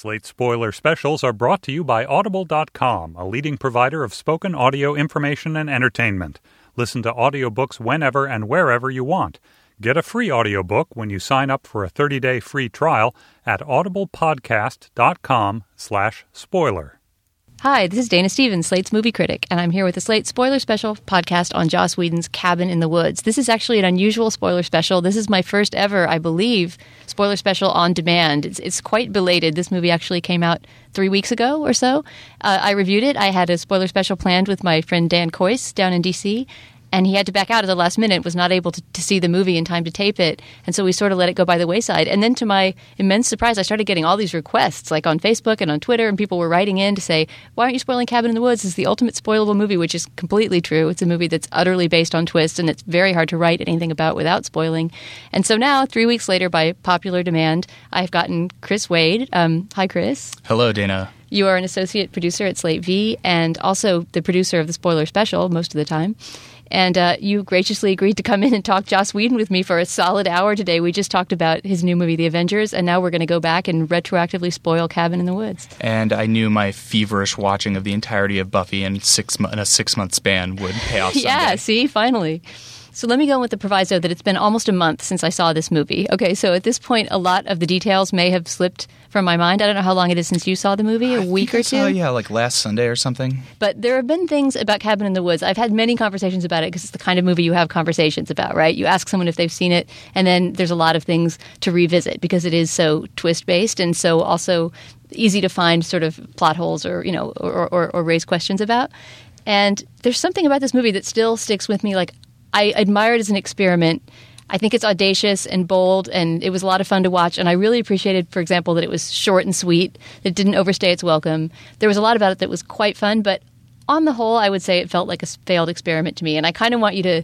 Slate Spoiler Specials are brought to you by Audible.com, a leading provider of spoken audio information and entertainment. Listen to audiobooks whenever and wherever you want. Get a free audiobook when you sign up for a 30-day free trial at audiblepodcast.com slash spoiler. Hi, this is Dana Stevens, Slate's movie critic, and I'm here with a Slate spoiler special podcast on Joss Whedon's Cabin in the Woods. This is actually an unusual spoiler special. This is my first ever, I believe, spoiler special on demand. It's, it's quite belated. This movie actually came out three weeks ago or so. Uh, I reviewed it. I had a spoiler special planned with my friend Dan Kois down in D.C., and he had to back out at the last minute was not able to, to, see the movie in time to tape it. And so we sort of let it go by the wayside. And then to my immense surprise i started getting all these requests like on facebook and on twitter and people were writing in to say why aren't you spoiling cabin in the woods? It's the ultimate spoilable movie which is completely true. It's a movie that's utterly based on twists and it's very hard to write anything about without spoiling. And so now three weeks later by popular demand i've gotten chris wade. Um, hi chris. Hello dana. You are an associate producer at Slate V and also the producer of the spoiler special most of the time. And uh, you graciously agreed to come in and talk Joss Whedon with me for a solid hour today. We just talked about his new movie, The Avengers, and now we're going to go back and retroactively spoil Cabin in the Woods. And I knew my feverish watching of the entirety of Buffy in six in a six month span would pay off. yeah, see, finally. So let me go with the proviso that it's been almost a month since I saw this movie. Okay, so at this point, a lot of the details may have slipped from my mind. I don't know how long it is since you saw the movie, a I week or two? yeah, like last Sunday or something. But there have been things about Cabin in the Woods. I've had many conversations about it because it's the kind of movie you have conversations about, right? You ask someone if they've seen it, and then there's a lot of things to revisit because it is so twist based and so also easy to find sort of plot holes or, you know, or, or, or raise questions about. And there's something about this movie that still sticks with me. Like, I admire it as an experiment I think it's audacious and bold, and it was a lot of fun to watch. And I really appreciated, for example, that it was short and sweet, that it didn't overstay its welcome. There was a lot about it that was quite fun, but on the whole, I would say it felt like a failed experiment to me. And I kind of want you to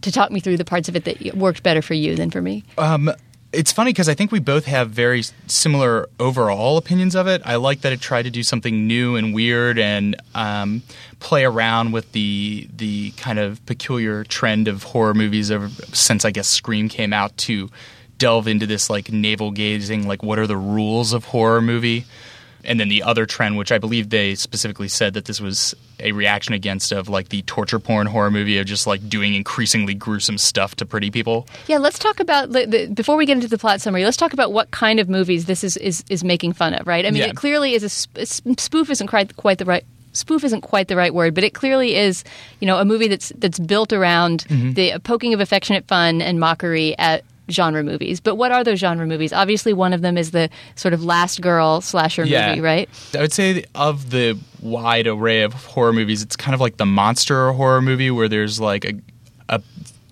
to talk me through the parts of it that worked better for you than for me. Um, it's funny because I think we both have very similar overall opinions of it. I like that it tried to do something new and weird and um, play around with the the kind of peculiar trend of horror movies ever since I guess Scream came out to delve into this like navel gazing, like what are the rules of horror movie and then the other trend, which I believe they specifically said that this was a reaction against of like the torture porn horror movie of just like doing increasingly gruesome stuff to pretty people. Yeah, let's talk about the, the, before we get into the plot summary. Let's talk about what kind of movies this is is, is making fun of, right? I mean, yeah. it clearly is a, spoof isn't quite quite the right spoof isn't quite the right word, but it clearly is, you know, a movie that's that's built around mm-hmm. the poking of affectionate fun and mockery at genre movies. But what are those genre movies? Obviously, one of them is the sort of last girl slasher yeah. movie, right? I would say of the wide array of horror movies, it's kind of like the monster horror movie where there's like a, a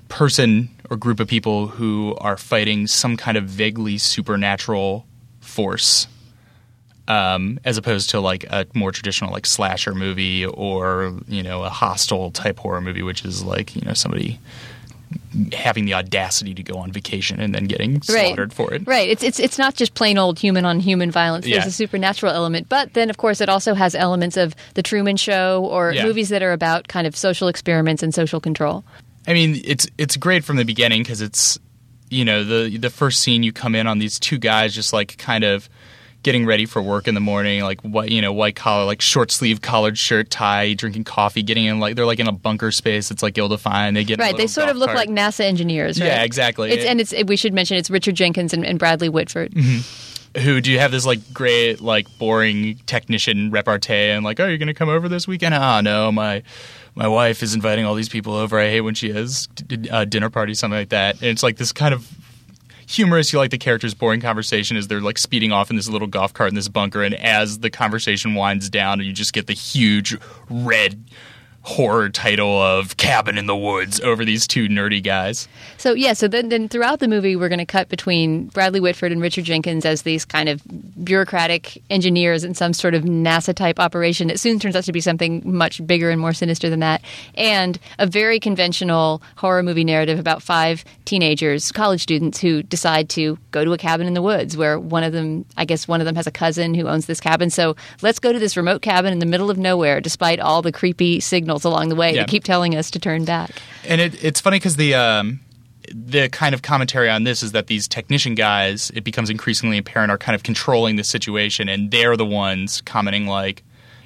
person or group of people who are fighting some kind of vaguely supernatural force. Um, as opposed to like a more traditional like slasher movie or you know a Hostel type horror movie, which is like you know somebody having the audacity to go on vacation and then getting slaughtered right. for it. Right. It's it's it's not just plain old human on human violence. There's yeah. a supernatural element, but then of course it also has elements of the Truman Show or yeah. movies that are about kind of social experiments and social control. I mean, it's it's great from the beginning because it's you know the the first scene you come in on these two guys just like kind of getting ready for work in the morning, like what you know, white collar, like short sleeve collared shirt, tie, drinking coffee, getting in like they're like in a bunker space. It's like ill defined. They get right. They sort of look cart. like NASA engineers. Right? Yeah, exactly. It's, and it's we should mention it's Richard Jenkins and, and Bradley Whitford. Mm-hmm. Who do you have this like great like boring technician repartee and like oh you're gonna come over this weekend? Ah no my my wife is inviting all these people over. I hate when she has a uh, dinner party, something like that. And it's like this kind of humorous. You like the characters' boring conversation as they're like speeding off in this little golf cart in this bunker, and as the conversation winds down, you just get the huge red horror title of Cabin in the Woods over these two nerdy guys. So yeah, so then, then throughout the movie we're going to cut between Bradley Whitford and Richard Jenkins as these kind of bureaucratic engineers in some sort of NASA type operation. It soon turns out to be something much bigger and more sinister than that. And a very conventional horror movie narrative about five teenagers, college students who decide to go to a cabin in the woods where one of them I guess one of them has a cousin who owns this cabin. So let's go to this remote cabin in the middle of nowhere despite all the creepy signals signals along the way yeah. that keep telling us to turn back. And it, it's funny because the um, the kind of commentary on this is that these technician guys, it becomes increasingly apparent, are kind of controlling the situation, and they're the ones commenting like,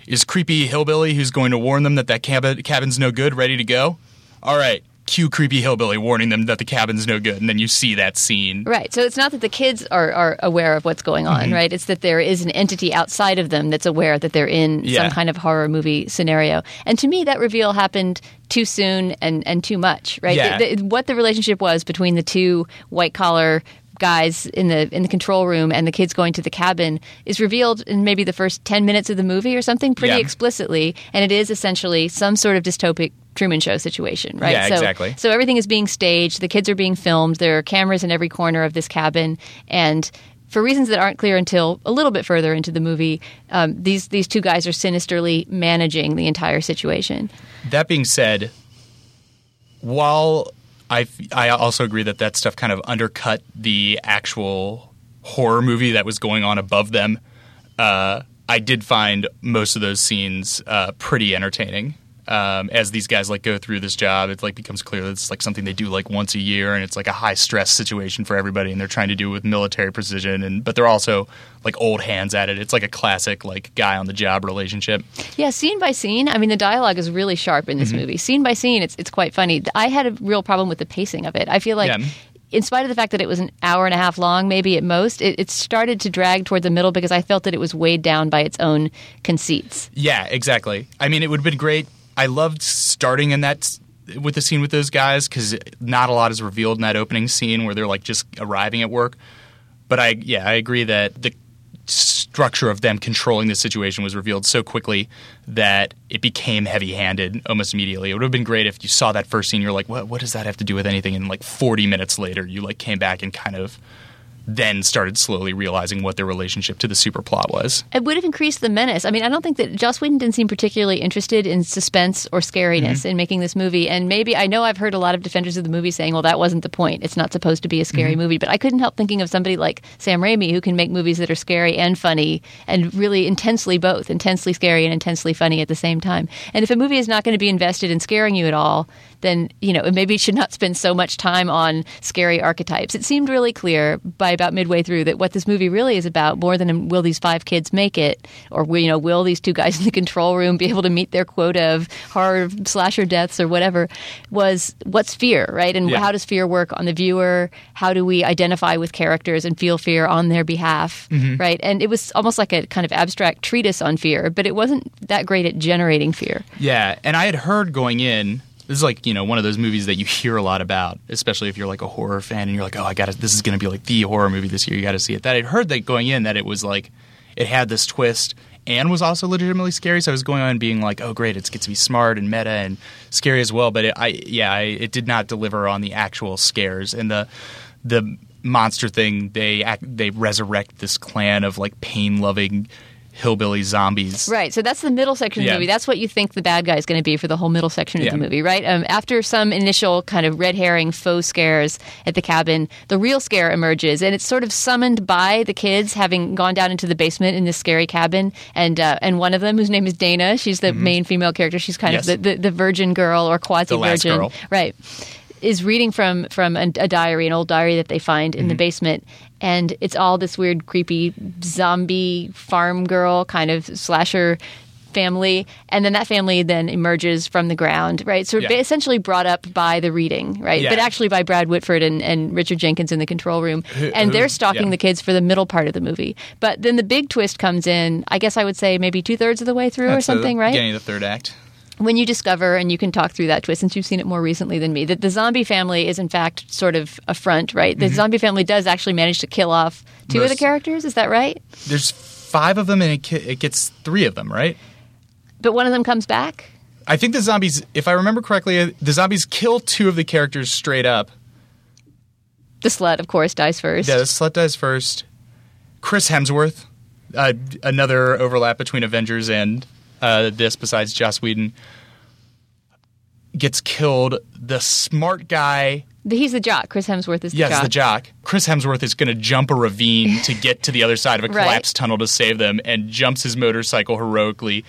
"Is creepy hillbilly who's going to warn them that that cabin, cabin's no good ready to go? All right, cue creepy hillbilly warning them that the cabin's no good, and then you see that scene. Right. So it's not that the kids are, are aware of what's going on, Mm-hmm. right? It's that there is an entity outside of them that's aware that they're in Yeah. some kind of horror movie scenario. And to me, that reveal happened too soon and, and too much, right? Yeah. The- the- what the relationship was between the two white collar guys in the in the control room and the kids going to the cabin is revealed in maybe the first 10 minutes of the movie or something pretty Yeah. explicitly and it is essentially some sort of dystopic Truman Show situation, right? Yeah, so, exactly. So everything is being staged. The kids are being filmed. There are cameras in every corner of this cabin, and for reasons that aren't clear until a little bit further into the movie, um, these these two guys are sinisterly managing the entire situation. That being said, while I I also agree that that stuff kind of undercut the actual horror movie that was going on above them, uh, I did find most of those scenes uh, pretty entertaining. Um, as these guys like go through this job, it like becomes clear that it's like something they do like once a year, and it's like a high stress situation for everybody, and they're trying to do it with military precision, and but they're also like old hands at it. It's like a classic like guy on the job relationship. Yeah, scene by scene. I mean, the dialogue is really sharp in this Mm-hmm. movie. Scene by scene, it's it's quite funny. I had a real problem with the pacing of it. I feel like. Yeah. In spite of the fact that it was an hour and a half long, maybe at most, it, it started to drag toward the middle because I felt that it was weighed down by its own conceits. Yeah, exactly. I mean, it would have been great. I loved starting in that with the scene with those guys because not a lot is revealed in that opening scene where they're like just arriving at work. But I, yeah, I agree that the structure of them controlling the situation was revealed so quickly that it became heavy-handed almost immediately. It would have been great if you saw that first scene, you're like, what? What does that have to do with anything? And like 40 minutes later, you like came back and kind of then started slowly realizing what their relationship to the super plot was. It would have increased the menace. I mean, I don't think that Joss Whedon didn't seem particularly interested in suspense or scariness mm-hmm. in making this movie. And maybe I know I've heard a lot of defenders of the movie saying, "Well, that wasn't the point. It's not supposed to be a scary mm-hmm. movie." But I couldn't help thinking of somebody like Sam Raimi who can make movies that are scary and funny and really intensely both, intensely scary and intensely funny at the same time. And if a movie is not going to be invested in scaring you at all, then you know maybe it should not spend so much time on scary archetypes. It seemed really clear by about midway through that what this movie really is about, more than will these five kids make it, or will, you know will these two guys in the control room be able to meet their quota of horror slasher deaths or whatever, was what's fear, right? And Yeah. how does fear work on the viewer? How do we identify with characters and feel fear on their behalf, mm-hmm. right? And it was almost like a kind of abstract treatise on fear, but it wasn't that great at generating fear. Yeah, and I had heard going in. This is like you know one of those movies that you hear a lot about, especially if you're like a horror fan and you're like, oh, I got to This is going to be like the horror movie this year. You got to see it. That I'd heard that going in that it was like it had this twist and was also legitimately scary. So I was going on being like, oh, great, it's gets to be smart and meta and scary as well. But it, I yeah, I, it did not deliver on the actual scares and the the monster thing. They act, they resurrect this clan of like pain loving hillbilly zombies. Right. So that's the middle section of the movie. That's what you think the bad guy is going to be for the whole middle section of Yeah. the movie, right? Um, after some initial kind of red herring faux scares at the cabin, the real scare emerges, and it's sort of summoned by the kids having gone down into the basement in this scary cabin, and uh, and one of them, whose name is Dana, she's the main female character. She's kind Yes. of the, the, the virgin girl or quasi virgin, right? Is reading from from a, a diary, an old diary that they find in the Mm-hmm. basement, and it's all this weird, creepy zombie farm girl kind of slasher family, and then that family then emerges from the ground, right? So Yeah. essentially brought up by the reading, right? Yeah. But actually by Brad Whitford and, and Richard Jenkins in the control room, and who- they're stalking yeah. the kids for the middle part of the movie. But then the big twist comes in. I guess I would say maybe two thirds of the way through or That's the something, right? Getting the third act. When you discover, and you can talk through that twist since you've seen it more recently than me, that the zombie family is in fact sort of a front, right? The zombie family does actually manage to kill off two of the Mm-hmm. Characters. Is that right? There's five of them, and it, ki- it gets three of them, right? But one of them comes back. I think the zombies, if I remember correctly, the zombies kill two of the characters straight up. The slut, of course, dies first. Yeah, the slut dies first. Chris Hemsworth, uh, another overlap between Avengers and uh, this, besides Joss Whedon, gets killed. The smart guy, He's the jock. Chris Hemsworth is the yes, jock. the jock. Chris Hemsworth is going to jump a ravine to get to the other side of a Right. collapsed tunnel to save them, and jumps his motorcycle heroically,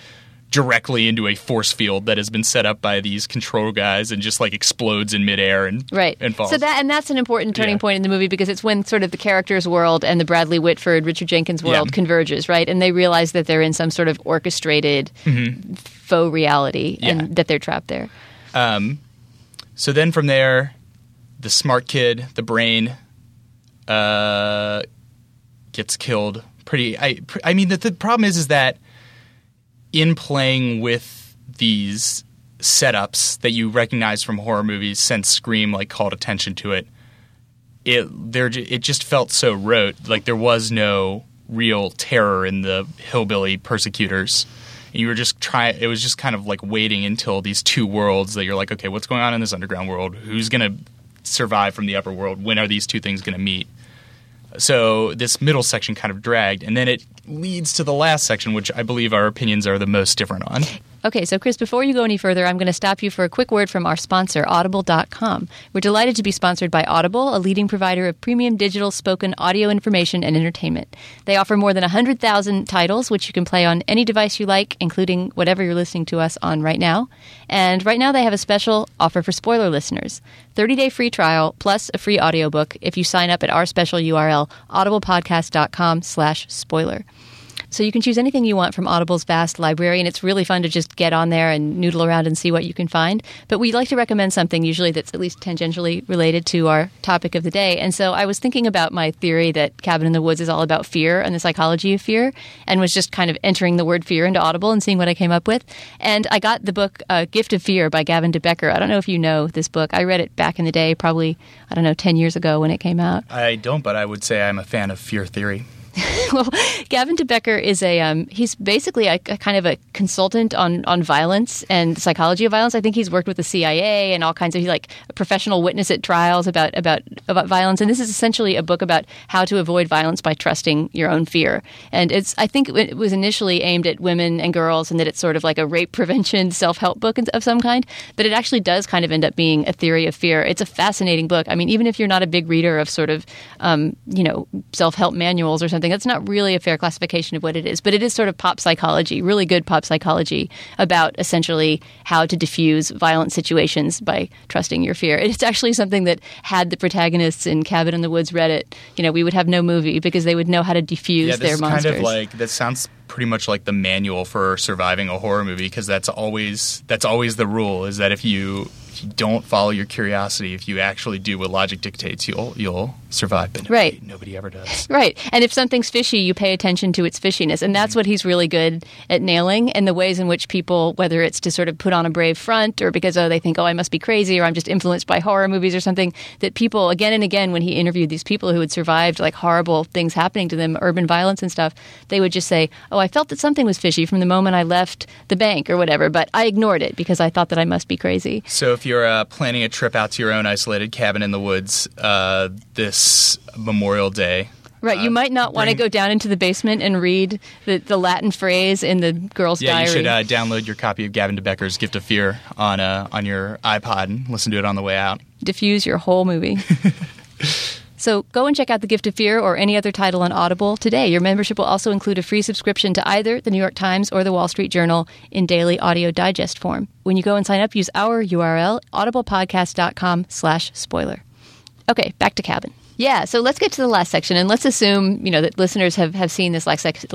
directly into a force field that has been set up by these control guys and just like explodes in midair and right and falls. so that and that's an important turning Yeah. point in the movie because it's when sort of the character's world and the bradley whitford richard jenkins world Yeah. converges right and they realize that they're in some sort of orchestrated faux reality Mm-hmm. Yeah. and that they're trapped there Um, So then from there, the smart kid, the brain, uh, gets killed. Pretty. I. I mean, the, the problem is, is that in playing with these setups that you recognize from horror movies, since Scream like called attention to it, it there it just felt so rote. Like there was no real terror in the hillbilly persecutors. And you were just trying. It was just kind of like waiting until these two worlds that you're like, okay, what's going on in this underground world? Who's gonna survive from the upper world? When are these two things gonna meet? So this middle section kind of dragged, and then it leads to the last section, which I believe our opinions are the most different on. Okay, so Chris, before you go any further, I'm going to stop you for a quick word from our sponsor, Audible.com. We're delighted to be sponsored by Audible, a leading provider of premium digital spoken audio information and entertainment. They offer more than 100,000 titles, which you can play on any device you like, including whatever you're listening to us on right now. And right now, they have a special offer for spoiler listeners 30 day free trial plus a free audiobook if you sign up at our special URL, audiblepodcast.com slash spoiler. So you can choose anything you want from Audible's vast library, and it's really fun to just get on there and noodle around and see what you can find. But we like to recommend something usually that's at least tangentially related to our topic of the day. And so I was thinking about my theory that Cabin in the Woods is all about fear and the psychology of fear, and was just kind of entering the word fear into Audible and seeing what I came up with. And I got the book uh, Gift of Fear by Gavin DeBecker. I don't know if you know this book. I read it back in the day, probably, I don't know, 10 years ago when it came out. I don't, but I would say I'm a fan of fear theory. well, Gavin DeBecker is a um, he's basically a, a kind of a consultant on on violence and psychology of violence. I think he's worked with the CIA and all kinds of he's like a professional witness at trials about about about violence. And this is essentially a book about how to avoid violence by trusting your own fear. And it's I think it was initially aimed at women and girls, and that it's sort of like a rape prevention self help book of some kind. But it actually does kind of end up being a theory of fear. It's a fascinating book. I mean, even if you're not a big reader of sort of um, you know self help manuals or something, that's not really a fair classification of what it is. But it is sort of pop psychology, really good pop psychology about essentially how to diffuse violent situations by trusting your fear. It's actually something that had the protagonists in Cabin in the Woods read it, you know, we would have no movie because they would know how to diffuse yeah, this their is monsters. kind of like that sounds pretty much like the manual for surviving a horror movie because that's always that's always the rule is that if you if you don't follow your curiosity, if you actually do what logic dictates, you'll you'll survive. But nobody, Right. nobody ever does. Right. And if something's fishy, you pay attention to its fishiness. And that's what he's really good at nailing and the ways in which people, whether it's to sort of put on a brave front or because, oh, they think, oh, I must be crazy or I'm just influenced by horror movies or something, that people, again and again, when he interviewed these people who had survived like horrible things happening to them, urban violence and stuff, they would just say, oh, I felt that something was fishy from the moment I left the bank or whatever, but I ignored it because I thought that I must be crazy. So if you're uh, planning a trip out to your own isolated cabin in the woods uh, this Memorial Day, Right. You uh, might not want to go down into the basement and read the, the Latin phrase in the girl's yeah, diary. you should uh, download your copy of Gavin DeBecker's Gift of Fear on uh, on your iPod and listen to it on the way out. diffuse your whole movie. so go and check out The Gift of Fear or any other title on Audible today. Your membership will also include a free subscription to either the New York Times or the Wall Street Journal in daily audio digest form. When you go and sign up, use our URL, audiblepodcast.com slash spoiler. Okay, back to cabin. Yeah, so let's get to the last section, and let's assume you know that listeners have, have seen this last section.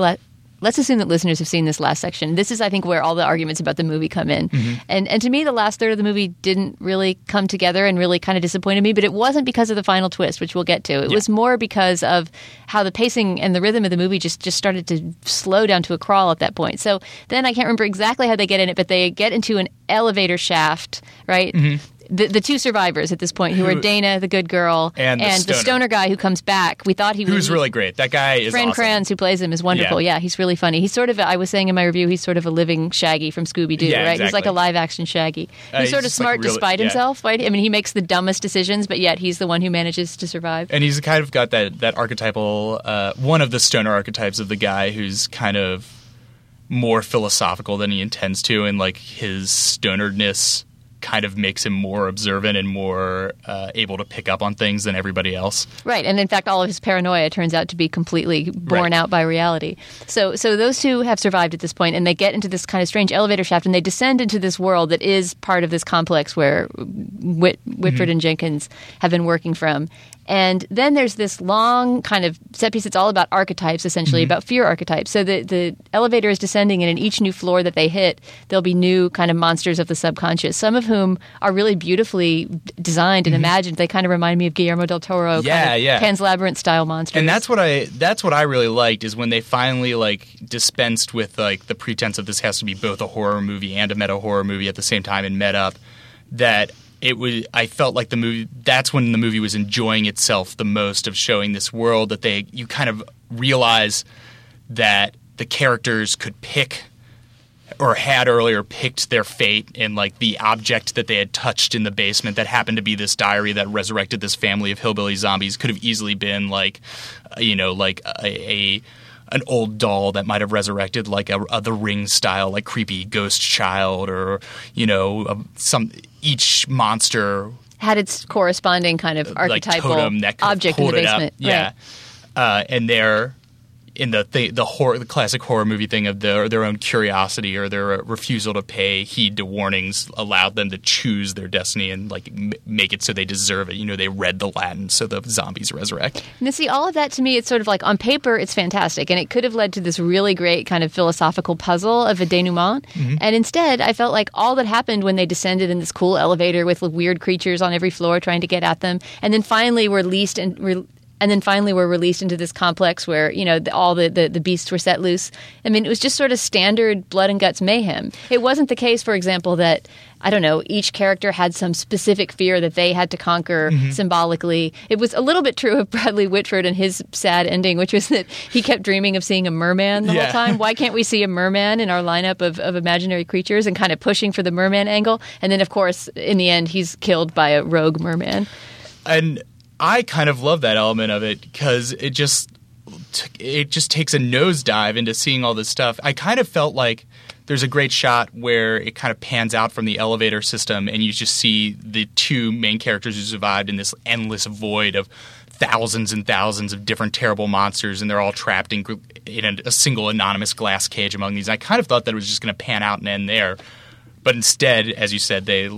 Let's assume that listeners have seen this last section. This is, I think, where all the arguments about the movie come in. Mm-hmm. And and to me, the last third of the movie didn't really come together and really kind of disappointed me. But it wasn't because of the final twist, which we'll get to. It was more because of how the pacing and the rhythm of the movie just just started to slow down to a crawl at that point. So then I can't remember exactly how they get in it, but they get into an elevator shaft, right? Mm-hmm. The, the two survivors at this point, who, are Dana, the good girl, And the the stoner. stoner guy who comes back. We thought he Who's was really great? That guy is Fran awesome. Kranz, who plays him, is wonderful. Yeah. Yeah. he's really funny. He's sort of, I was saying in my review, he's sort of a living Shaggy from Scooby Doo, Yeah, right? He's like a live action Shaggy. Uh, he's he's sort of just, like, smart really- despite yeah. himself, right? I mean, he makes the dumbest decisions, but yet he's the one who manages to survive. and he's kind of got that that archetypal uh, one of the stoner archetypes of the guy who's kind of more philosophical than he intends to and like his stoneredness kind of makes him more observant and more uh, able to pick up on things than everybody else. Right, and in fact, all of his paranoia turns out to be completely borne Right. out by reality. So, so those two have survived at this point, and they get into this kind of strange elevator shaft, and they descend into this world that is part of this complex where Whit- Whitford and Jenkins have been working from. And then there's this long kind of set piece. It's all about archetypes, essentially, mm-hmm. about fear archetypes. So the, the elevator is descending, and in each new floor that they hit, there'll be new kind of monsters of the subconscious, some of whom are really beautifully designed and mm-hmm. imagined. They kind of remind me of Guillermo del Toro, kind Yeah, of yeah. Pan's Labyrinth style monsters. and that's what I that's what I really liked is when they finally like dispensed with like the pretense of this has to be both a horror movie and a meta horror movie at the same time and met up that it was I felt like the movie that's when the movie was enjoying itself the most of showing this world that they you kind of realize that the characters could pick or had earlier picked their fate and like the object that they had touched in the basement that happened to be this diary that resurrected this family of hillbilly zombies could have easily been like you know like a, a an old doll that might have resurrected like a, a the ring style like creepy ghost child or you know a, some each monster had its corresponding kind of like archetypal totem that object in the pulled it up. basement. Yeah, uh, and they're in the th- the horror, the classic horror movie thing of their their own curiosity or their refusal to pay heed to warnings allowed them to choose their destiny and like m- make it so they deserve it. You know, they read the Latin, so the zombies resurrect. And see, all of that to me, it's sort of like on paper, it's fantastic, and it could have led to this really great kind of philosophical puzzle of a denouement. Mm-hmm. And instead, I felt like all that happened when they descended in this cool elevator with weird creatures on every floor trying to get at them, and then finally were released and. Re- and then finally we were released into this complex where you know the, all the, the, the beasts were set loose. I mean, it was just sort of standard blood and guts mayhem. It wasn't the case, for example, that I don't know each character had some specific fear that they had to conquer Mm-hmm. symbolically. It was a little bit true of Bradley Whitford and his sad ending, which was that he kept dreaming of seeing a merman the Yeah. whole time. Why can't we see a merman in our lineup of, of imaginary creatures and kind of pushing for the merman angle? And then, of course, in the end, he's killed by a rogue merman. and I kind of love that element of it because it just it just takes a nosedive into seeing all this stuff. I kind of felt like there's a great shot where it kind of pans out from the elevator system, and you just see the two main characters who survived in this endless void of thousands and thousands of different terrible monsters, and they're all trapped in, in a, single anonymous glass cage among these. I kind of thought that it was just going to pan out and end there, but instead, as you said, they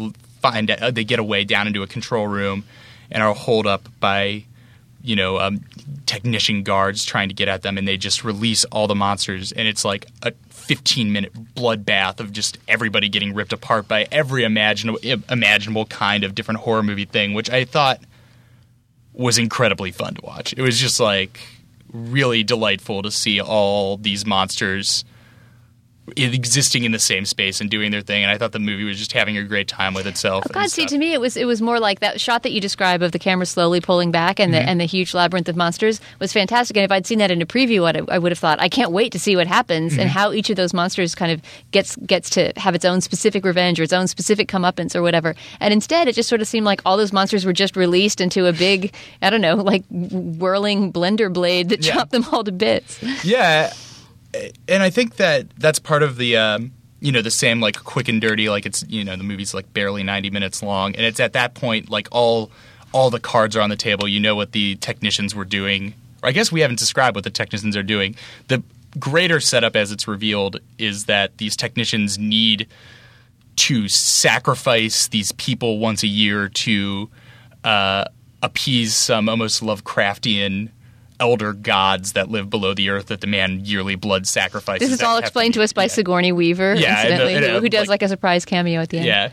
find uh, they get away down into a control room and are holed up by you know um, technician guards trying to get at them, and they just release all the monsters, and it's like a 15 minute bloodbath of just everybody getting ripped apart by every imaginable imaginable kind of different horror movie thing, which I thought was incredibly fun to watch. It was just like really delightful to see all these monsters existing in the same space and doing their thing and I thought the movie was just having a great time with itself. Oh, God, see, to me, it was it was more like that shot that you describe of the camera slowly pulling back and the Mm-hmm. and the huge labyrinth of monsters was fantastic. And if I'd seen that in a preview, I'd, I would have thought, I can't wait to see what happens Mm-hmm. and how each of those monsters kind of gets gets to have its own specific revenge or its own specific comeuppance or whatever. And instead, it just sort of seemed like all those monsters were just released into a big, I don't know, like whirling blender blade that Yeah. chopped them all to bits. Yeah, and I think that that's part of the um, you know the same like quick and dirty like it's you know the movie's like barely 90 minutes long and it's at that point like all all the cards are on the table you know what the technicians were doing. Or I guess we haven't described what the technicians are doing. The greater setup as it's revealed is that these technicians need to sacrifice these people once a year to uh, appease some almost Lovecraftian elder gods that live below the earth that demand yearly blood sacrifices. This is all explained be- to us by yeah. Sigourney Weaver, Yeah, and, uh, incidentally, and, uh, who, who does like- like a surprise cameo at the end. Yeah.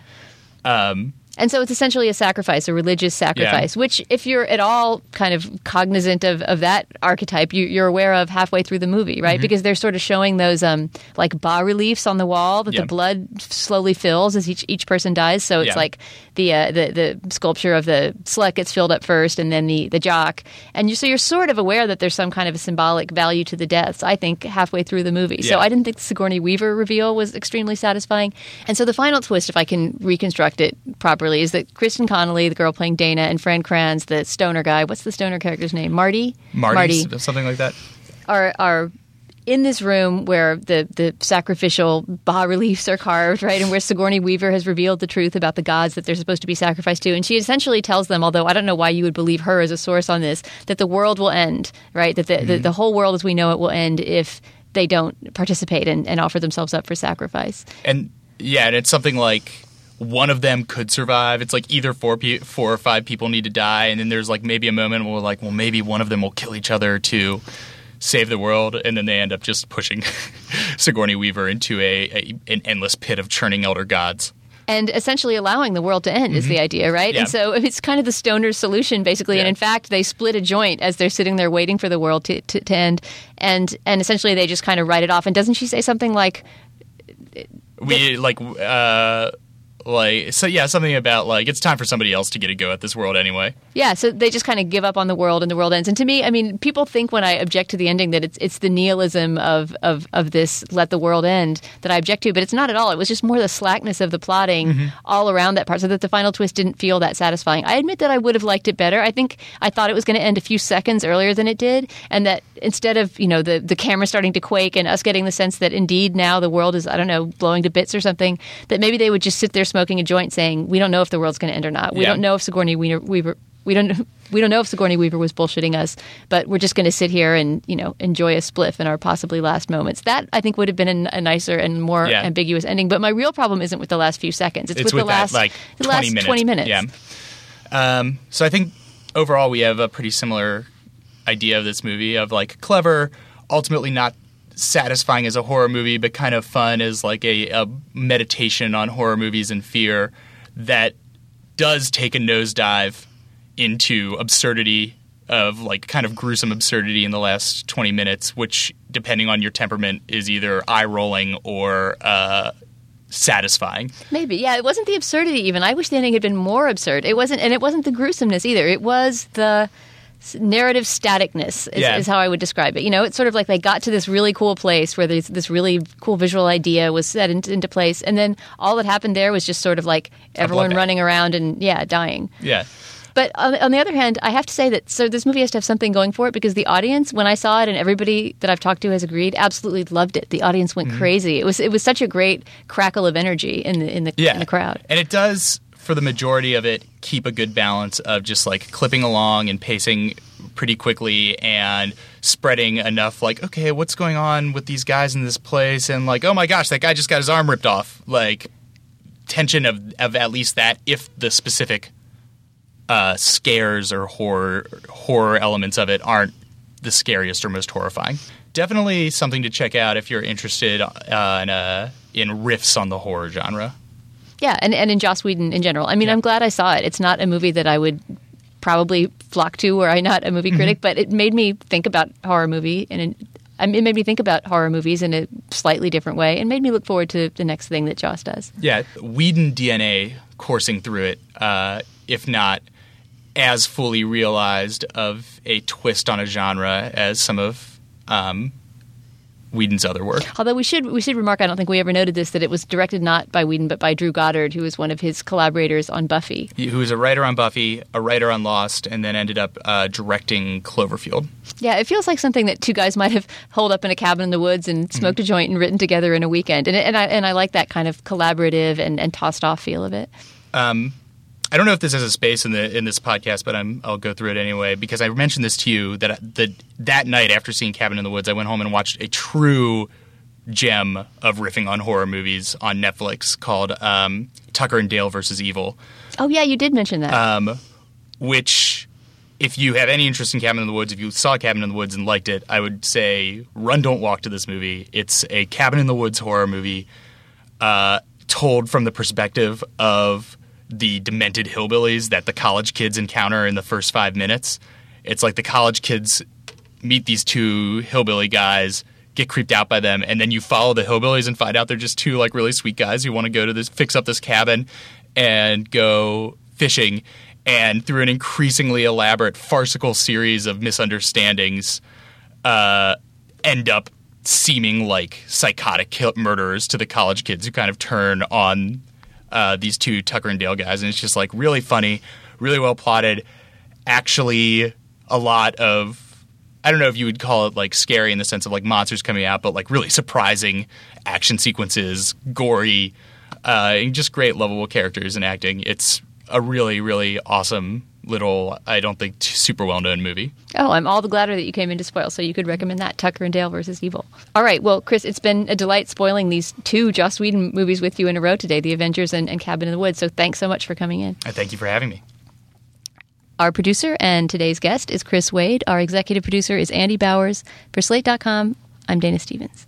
Um, And so it's essentially a sacrifice, a religious sacrifice, which, if you're at all kind of cognizant of, of that archetype, you, you're aware of halfway through the movie, Mm-hmm. right? Because they're sort of showing those um, like bas reliefs on the wall that Yeah. the blood slowly fills as each, each person dies. So it's Yeah. like the, uh, the the sculpture of the slut gets filled up first, and then the, the jock, and you, so you're sort of aware that there's some kind of a symbolic value to the deaths. I think halfway through the movie, so I didn't think the Sigourney Weaver reveal was extremely satisfying. And so the final twist, if I can reconstruct it properly, is that Kristen Connolly, the girl playing Dana, and Fran Kranz, the stoner guy, what's the stoner character's name? Marty? Marty, something like that. are are in this room where the, the sacrificial bas reliefs are carved, right, and where Sigourney Weaver has revealed the truth about the gods that they're supposed to be sacrificed to, and she essentially tells them, although I don't know why you would believe her as a source on this, that the world will end, right, that the, mm-hmm. the, the whole world as we know it will end if they don't participate and, and offer themselves up for sacrifice. And yeah, and it's something like one of them could survive. It's like either four pe- four or five people need to die, and then there's like maybe a moment where like, well, maybe one of them will kill each other to save the world, and then they end up just pushing Sigourney Weaver into a, a, an endless pit of churning elder gods. And essentially allowing the world to end mm-hmm. is the mm-hmm. idea, right? Yeah. And so it's kind of the stoner's solution, basically. Yeah. And in fact, they split a joint as they're sitting there waiting for the world to, to, to end, and and essentially they just kind of write it off. And doesn't she say something like? We like uh, like so yeah something about like it's time for somebody else to get a go at this world anyway. Yeah so they just kind of give up on the world and the world ends. And to me i mean people think when i object to the ending that it's it's the nihilism of of of this let the world end that i object to but it's not at all. It was just more the slackness of the plotting mm-hmm. all around that part so that the final twist didn't feel that satisfying. I admit that i would have liked it better. I think i thought it was going to end a few seconds earlier than it did and that instead of you know the the camera starting to quake and us getting the sense that indeed now the world is i don't know blowing to bits or something that maybe they would just sit there smoking a joint saying, "We don't know if the world's going to end or not. We yeah. don't know if Sigourney Weaver, Weaver we don't we don't know if Sigourney Weaver was bullshitting us, but we're just going to sit here and you know enjoy a spliff in our possibly last moments. That I think would have been a, a nicer and more yeah. ambiguous ending. But my real problem isn't with the last few seconds. It's, it's with, with, the that, last like the last minutes. twenty minutes. Yeah. Um, so I think overall we have a pretty similar idea of this movie of like clever, ultimately not satisfying as a horror movie, but kind of fun as like a, a meditation on horror movies and fear that does take a nosedive into absurdity of like kind of gruesome absurdity in the last 20 minutes, which, depending on your temperament, is either eye rolling or uh, satisfying. Maybe, yeah. It wasn't the absurdity even. I wish the ending had been more absurd. It wasn't, and it wasn't the gruesomeness either. It was the narrative staticness is, yeah. is, how I would describe it. You know, it's sort of like they got to this really cool place where this this really cool visual idea was set into, into place, and then all that happened there was just sort of like everyone running around and yeah, dying. Yeah. But on, on, the other hand, I have to say that so this movie has to have something going for it because the audience, when I saw it, and everybody that I've talked to has agreed, absolutely loved it. The audience went mm-hmm. crazy. It was it was such a great crackle of energy in the in the, yeah. in the crowd. And it does for the majority of it keep a good balance of just like clipping along and pacing pretty quickly and spreading enough like okay what's going on with these guys in this place? And like oh my gosh that guy just got his arm ripped off. Like tension of of at least that if the specific uh, scares or horror horror elements of it aren't the scariest or most horrifying. Definitely something to check out if you're interested uh, in uh, in riffs on the horror genre yeah, and, and in Joss Whedon in general. I mean, yeah. I'm glad I saw it. It's not a movie that I would probably flock to were I not a movie mm-hmm. critic, but it made me think about horror movie and it, it made me think about horror movies in a slightly different way and made me look forward to the next thing that Joss does. Yeah, Whedon DNA coursing through it, uh, if not as fully realized of a twist on a genre as some of um, Whedon's other work. Although we should we should remark, I don't think we ever noted this, that it was directed not by Whedon but by Drew Goddard, who was one of his collaborators on Buffy. Who was a writer on Buffy, a writer on Lost, and then ended up uh, directing Cloverfield. Yeah, it feels like something that two guys might have holed up in a cabin in the woods and mm-hmm. smoked mm-hmm. a joint and written together in a weekend. And, and I and I like that kind of collaborative and, and tossed off feel of it. Um, I don't know if this has a space in the in this podcast, but I'm, I'll go through it anyway because I mentioned this to you that the, that night after seeing Cabin in the Woods, I went home and watched a true gem of riffing on horror movies on Netflix called um, Tucker and Dale versus Evil. Oh yeah, you did mention that. Um, which, if you have any interest in Cabin in the Woods, if you saw Cabin in the Woods and liked it, I would say run, don't walk to this movie. It's a Cabin in the Woods horror movie, uh, told from the perspective of the demented hillbillies that the college kids encounter in the first five minutes. It's like the college kids meet these two hillbilly guys, get creeped out by them, and then you follow the hillbillies and find out they're just two like really sweet guys who want to go to this fix up this cabin and go fishing. And through an increasingly elaborate farcical series of misunderstandings, uh, end up seeming like psychotic murderers to the college kids who kind of turn on uh, these two Tucker and Dale guys, and it's just like really funny, really well plotted. Actually, a lot of I don't know if you would call it like scary in the sense of like monsters coming out, but like really surprising action sequences, gory, uh, and just great lovable characters and acting. It's a really really awesome little I don't think super well known movie. Oh, I'm all the gladder that you came in to spoil, so you could recommend that Tucker and Dale versus Evil. All right, well, Chris, it's been a delight spoiling these two Joss Whedon movies with you in a row today, The Avengers and, and Cabin in the Woods. So thanks so much for coming in. I thank you for having me. Our producer and today's guest is Chris Wade. Our executive producer is Andy Bowers. For Slate.com, I'm Dana Stevens.